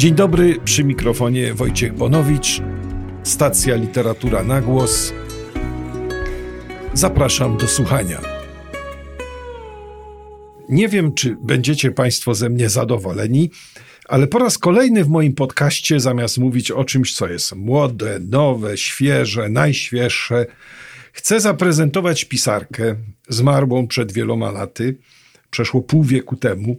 Dzień dobry, przy mikrofonie Wojciech Bonowicz, stacja Literatura na Głos. Zapraszam do słuchania. Nie wiem, czy będziecie Państwo ze mnie zadowoleni, ale po raz kolejny w moim podcaście, zamiast mówić o czymś, co jest młode, nowe, świeże, najświeższe, chcę zaprezentować pisarkę zmarłą przed wieloma laty, przeszło pół wieku temu,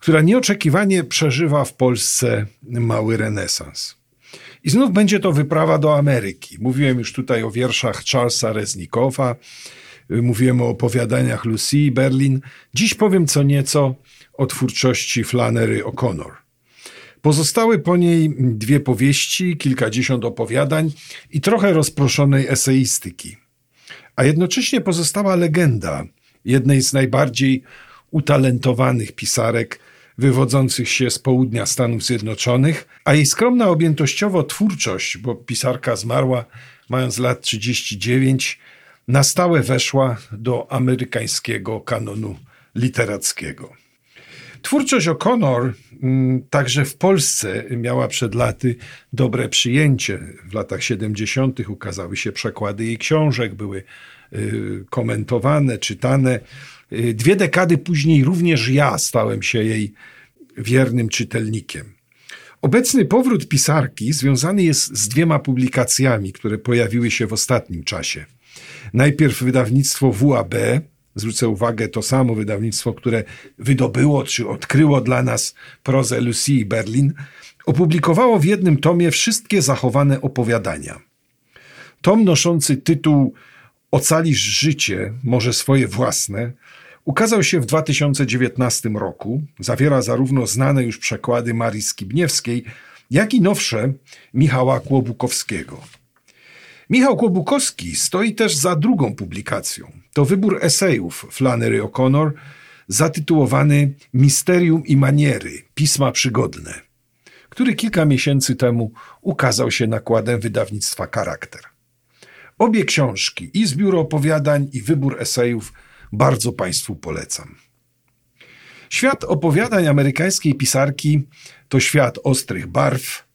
która nieoczekiwanie przeżywa w Polsce mały renesans. I znów będzie to wyprawa do Ameryki. Mówiłem już tutaj o wierszach Charlesa Reznikowa, mówiłem o opowiadaniach Lucy Berlin. Dziś powiem co nieco o twórczości Flannery O'Connor. Pozostały po niej dwie powieści, kilkadziesiąt opowiadań i trochę rozproszonej eseistyki. A jednocześnie pozostała legenda jednej z najbardziej utalentowanych pisarek wywodzących się z południa Stanów Zjednoczonych, a jej skromna objętościowo twórczość, bo pisarka zmarła mając lat 39, na stałe weszła do amerykańskiego kanonu literackiego. Twórczość O'Connor mm, także w Polsce miała przed laty dobre przyjęcie. W latach 70. ukazały się przekłady jej książek, były y, komentowane, czytane. Y, dwie dekady później również ja stałem się jej wiernym czytelnikiem. Obecny powrót pisarki związany jest z dwiema publikacjami, które pojawiły się w ostatnim czasie. Najpierw wydawnictwo WAB, zwrócę uwagę, to samo wydawnictwo, które wydobyło czy odkryło dla nas prozę Lucy Berlin, opublikowało w jednym tomie wszystkie zachowane opowiadania. Tom noszący tytuł Ocalisz życie, może swoje własne, ukazał się w 2019 roku. Zawiera zarówno znane już przekłady Marii Skibniewskiej, jak i nowsze Michała Kłobukowskiego. Michał Kłobukowski stoi też za drugą publikacją. To wybór esejów Flannery O'Connor zatytułowany Misterium i maniery pisma przygodne, który kilka miesięcy temu ukazał się nakładem wydawnictwa Charakter. Obie książki, i zbiór opowiadań, i wybór esejów, bardzo Państwu polecam. Świat opowiadań amerykańskiej pisarki to świat ostrych barw,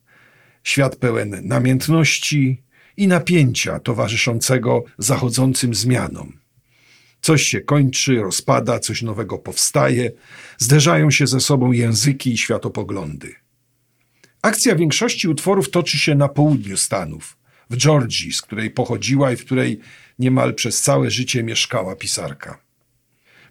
świat pełen namiętności i napięcia towarzyszącego zachodzącym zmianom. Coś się kończy, rozpada, coś nowego powstaje, zderzają się ze sobą języki i światopoglądy. Akcja większości utworów toczy się na południu Stanów, w Georgii, z której pochodziła i w której niemal przez całe życie mieszkała pisarka.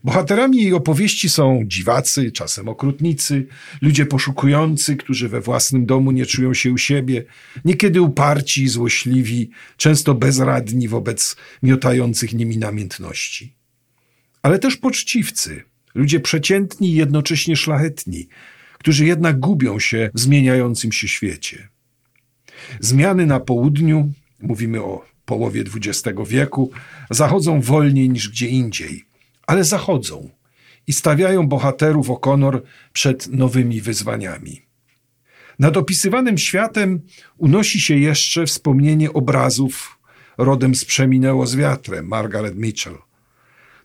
Bohaterami jej opowieści są dziwacy, czasem okrutnicy, ludzie poszukujący, którzy we własnym domu nie czują się u siebie, niekiedy uparci, złośliwi, często bezradni wobec miotających nimi namiętności. Ale też poczciwcy, ludzie przeciętni i jednocześnie szlachetni, którzy jednak gubią się w zmieniającym się świecie. Zmiany na południu, mówimy o połowie XX wieku, zachodzą wolniej niż gdzie indziej – ale zachodzą i stawiają bohaterów O'Connor przed nowymi wyzwaniami. Nad opisywanym światem unosi się jeszcze wspomnienie obrazów rodem z Przeminęło z wiatrem Margaret Mitchell.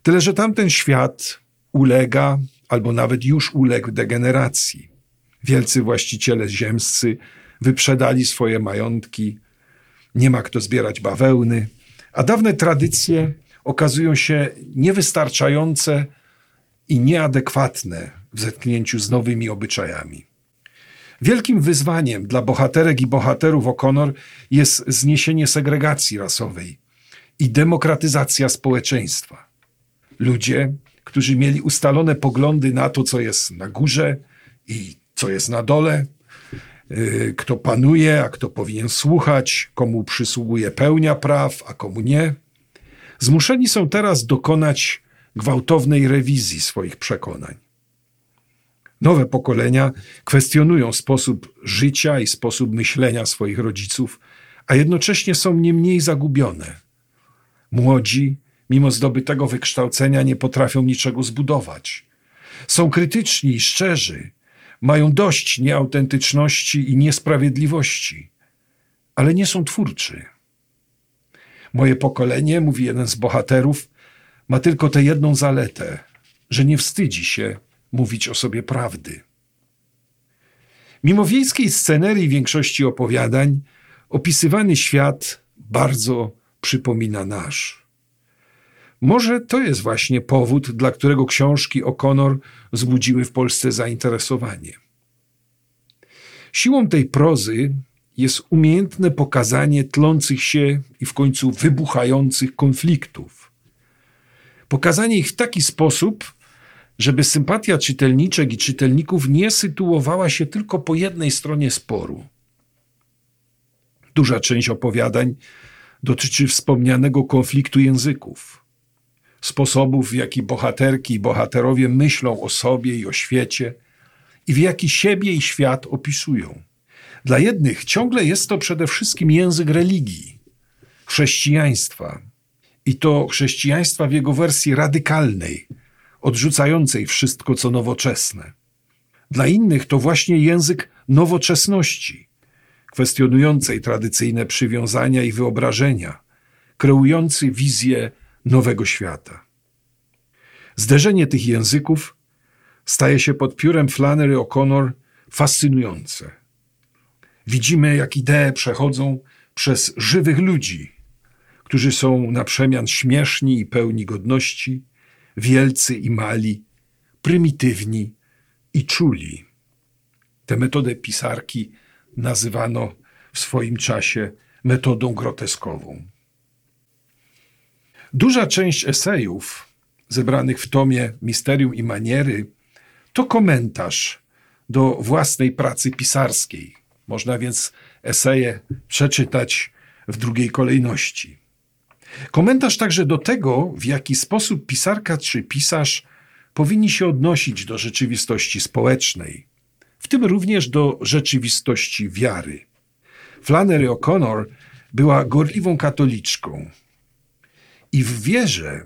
Tyle, że tamten świat ulega, albo nawet już uległ degeneracji. Wielcy właściciele ziemscy wyprzedali swoje majątki, nie ma kto zbierać bawełny, a dawne tradycje okazują się niewystarczające i nieadekwatne w zetknięciu z nowymi obyczajami. Wielkim wyzwaniem dla bohaterek i bohaterów O'Connor jest zniesienie segregacji rasowej i demokratyzacja społeczeństwa. Ludzie, którzy mieli ustalone poglądy na to, co jest na górze i co jest na dole, y, kto panuje, a kto powinien słuchać, komu przysługuje pełnia praw, a komu nie, zmuszeni są teraz dokonać gwałtownej rewizji swoich przekonań. Nowe pokolenia kwestionują sposób życia i sposób myślenia swoich rodziców, a jednocześnie są nie mniej zagubione. Młodzi, mimo zdobytego wykształcenia, nie potrafią niczego zbudować. Są krytyczni i szczerzy, mają dość nieautentyczności i niesprawiedliwości, ale nie są twórczy. Moje pokolenie, mówi jeden z bohaterów, ma tylko tę jedną zaletę, że nie wstydzi się mówić o sobie prawdy. Mimo wiejskiej scenerii większości opowiadań, opisywany świat bardzo przypomina nasz. Może to jest właśnie powód, dla którego książki O'Connor wzbudziły w Polsce zainteresowanie. Siłą tej prozy jest umiejętne pokazanie tlących się i w końcu wybuchających konfliktów. Pokazanie ich w taki sposób, żeby sympatia czytelniczek i czytelników nie sytuowała się tylko po jednej stronie sporu. Duża część opowiadań dotyczy wspomnianego konfliktu języków, sposobów, w jaki bohaterki i bohaterowie myślą o sobie i o świecie i w jaki siebie i świat opisują. Dla jednych ciągle jest to przede wszystkim język religii, chrześcijaństwa i to chrześcijaństwa w jego wersji radykalnej, odrzucającej wszystko, co nowoczesne. Dla innych to właśnie język nowoczesności, kwestionującej tradycyjne przywiązania i wyobrażenia, kreujący wizję nowego świata. Zderzenie tych języków staje się pod piórem Flannery O'Connor fascynujące. Widzimy, jak idee przechodzą przez żywych ludzi, którzy są na przemian śmieszni i pełni godności, wielcy i mali, prymitywni i czuli. Tę metodę pisarki nazywano w swoim czasie metodą groteskową. Duża część esejów zebranych w tomie Misterium i Maniery to komentarz do własnej pracy pisarskiej. Można więc eseje przeczytać w drugiej kolejności. Komentarz także do tego, w jaki sposób pisarka czy pisarz powinni się odnosić do rzeczywistości społecznej, w tym również do rzeczywistości wiary. Flannery O'Connor była gorliwą katoliczką i w wierze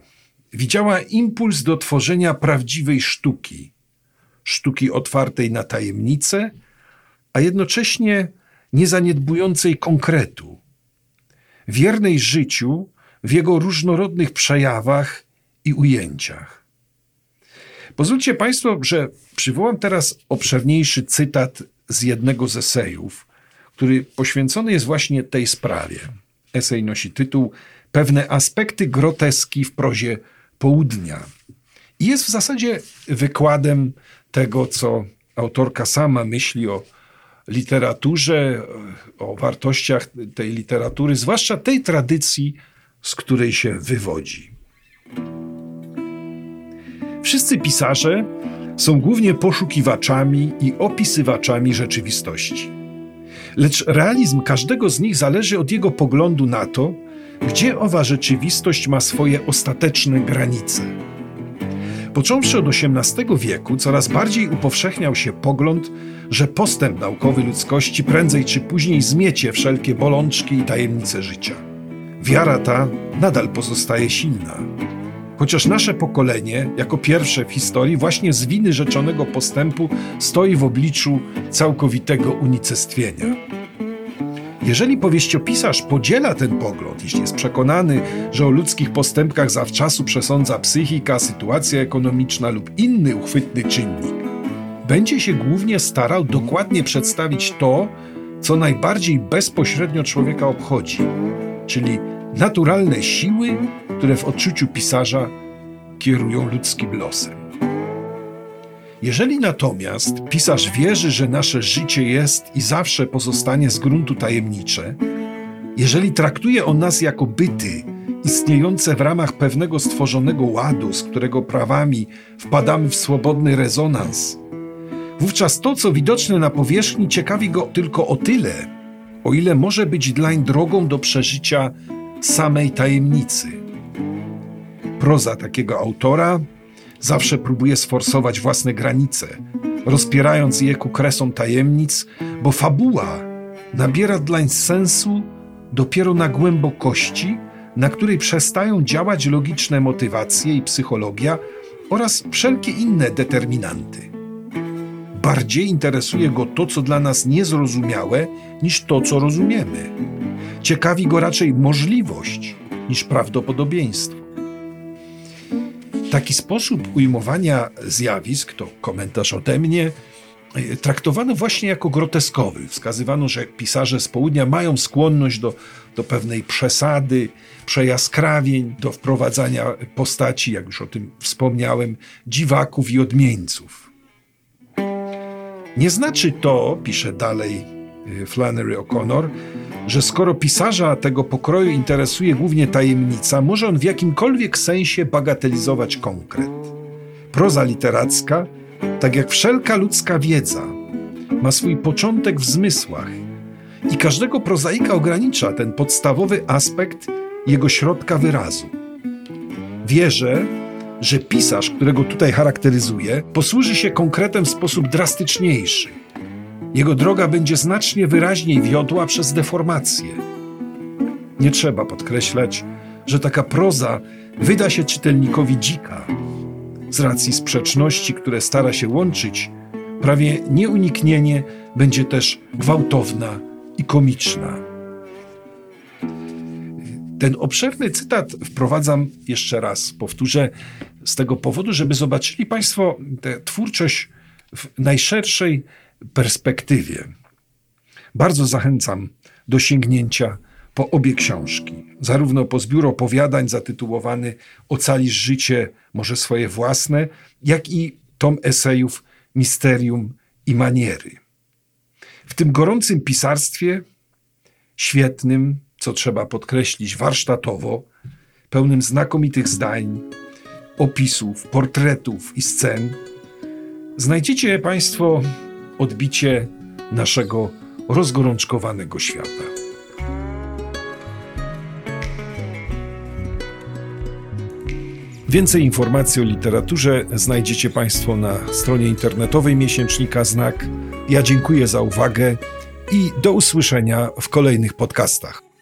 widziała impuls do tworzenia prawdziwej sztuki, sztuki otwartej na tajemnice, a jednocześnie niezaniedbującej konkretu, wiernej życiu w jego różnorodnych przejawach i ujęciach. Pozwólcie Państwo, że przywołam teraz obszerniejszy cytat z jednego z esejów, który poświęcony jest właśnie tej sprawie. Esej nosi tytuł Pewne aspekty groteski w prozie południa. I jest w zasadzie wykładem tego, co autorka sama myśli o literaturze, o wartościach tej literatury, zwłaszcza tej tradycji, z której się wywodzi. Wszyscy pisarze są głównie poszukiwaczami i opisywaczami rzeczywistości. Lecz realizm każdego z nich zależy od jego poglądu na to, gdzie owa rzeczywistość ma swoje ostateczne granice. Począwszy od XVIII wieku, coraz bardziej upowszechniał się pogląd, że postęp naukowy ludzkości prędzej czy później zmiecie wszelkie bolączki i tajemnice życia. Wiara ta nadal pozostaje silna. Chociaż nasze pokolenie, jako pierwsze w historii, właśnie z winy rzeczonego postępu stoi w obliczu całkowitego unicestwienia. Jeżeli powieściopisarz podziela ten pogląd, jeśli jest przekonany, że o ludzkich postępkach zawczasu przesądza psychika, sytuacja ekonomiczna lub inny uchwytny czynnik, będzie się głównie starał dokładnie przedstawić to, co najbardziej bezpośrednio człowieka obchodzi, czyli naturalne siły, które w odczuciu pisarza kierują ludzkim losem. Jeżeli natomiast pisarz wierzy, że nasze życie jest i zawsze pozostanie z gruntu tajemnicze, jeżeli traktuje on nas jako byty istniejące w ramach pewnego stworzonego ładu, z którego prawami wpadamy w swobodny rezonans, wówczas to, co widoczne na powierzchni, ciekawi go tylko o tyle, o ile może być dlań drogą do przeżycia samej tajemnicy. Proza takiego autora zawsze próbuje sforsować własne granice, rozpierając je ku kresom tajemnic, bo fabuła nabiera dlań sensu dopiero na głębokości, na której przestają działać logiczne motywacje i psychologia oraz wszelkie inne determinanty. Bardziej interesuje go to, co dla nas niezrozumiałe, niż to, co rozumiemy. Ciekawi go raczej możliwość niż prawdopodobieństwo. Taki sposób ujmowania zjawisk, to komentarz ode mnie, e, traktowano właśnie jako groteskowy. Wskazywano, że pisarze z południa mają skłonność do, do pewnej przesady, przejaskrawień, do wprowadzania postaci, jak już o tym wspomniałem, dziwaków i odmieńców. Nie znaczy to, pisze dalej Flannery O'Connor, że skoro pisarza tego pokroju interesuje głównie tajemnica, może on w jakimkolwiek sensie bagatelizować konkret. Proza literacka, tak jak wszelka ludzka wiedza, ma swój początek w zmysłach i każdego prozaika ogranicza ten podstawowy aspekt jego środka wyrazu. Wierzę, że pisarz, którego tutaj charakteryzuje, posłuży się konkretem w sposób drastyczniejszy. Jego droga będzie znacznie wyraźniej wiodła przez deformację. Nie trzeba podkreślać, że taka proza wyda się czytelnikowi dzika. Z racji sprzeczności, które stara się łączyć, prawie nieuniknienie będzie też gwałtowna i komiczna. Ten obszerny cytat wprowadzam jeszcze raz, powtórzę, z tego powodu, żeby zobaczyli Państwo tę twórczość w najszerszej perspektywie. Bardzo zachęcam do sięgnięcia po obie książki, zarówno po zbiór opowiadań zatytułowany Ocalisz życie, może swoje własne, jak i tom esejów Misterium i Maniery. W tym gorącym pisarstwie, świetnym, co trzeba podkreślić, warsztatowo, pełnym znakomitych zdań, opisów, portretów i scen, znajdziecie Państwo odbicie naszego rozgorączkowanego świata. Więcej informacji o literaturze znajdziecie Państwo na stronie internetowej miesięcznika Znak. Ja dziękuję za uwagę i do usłyszenia w kolejnych podcastach.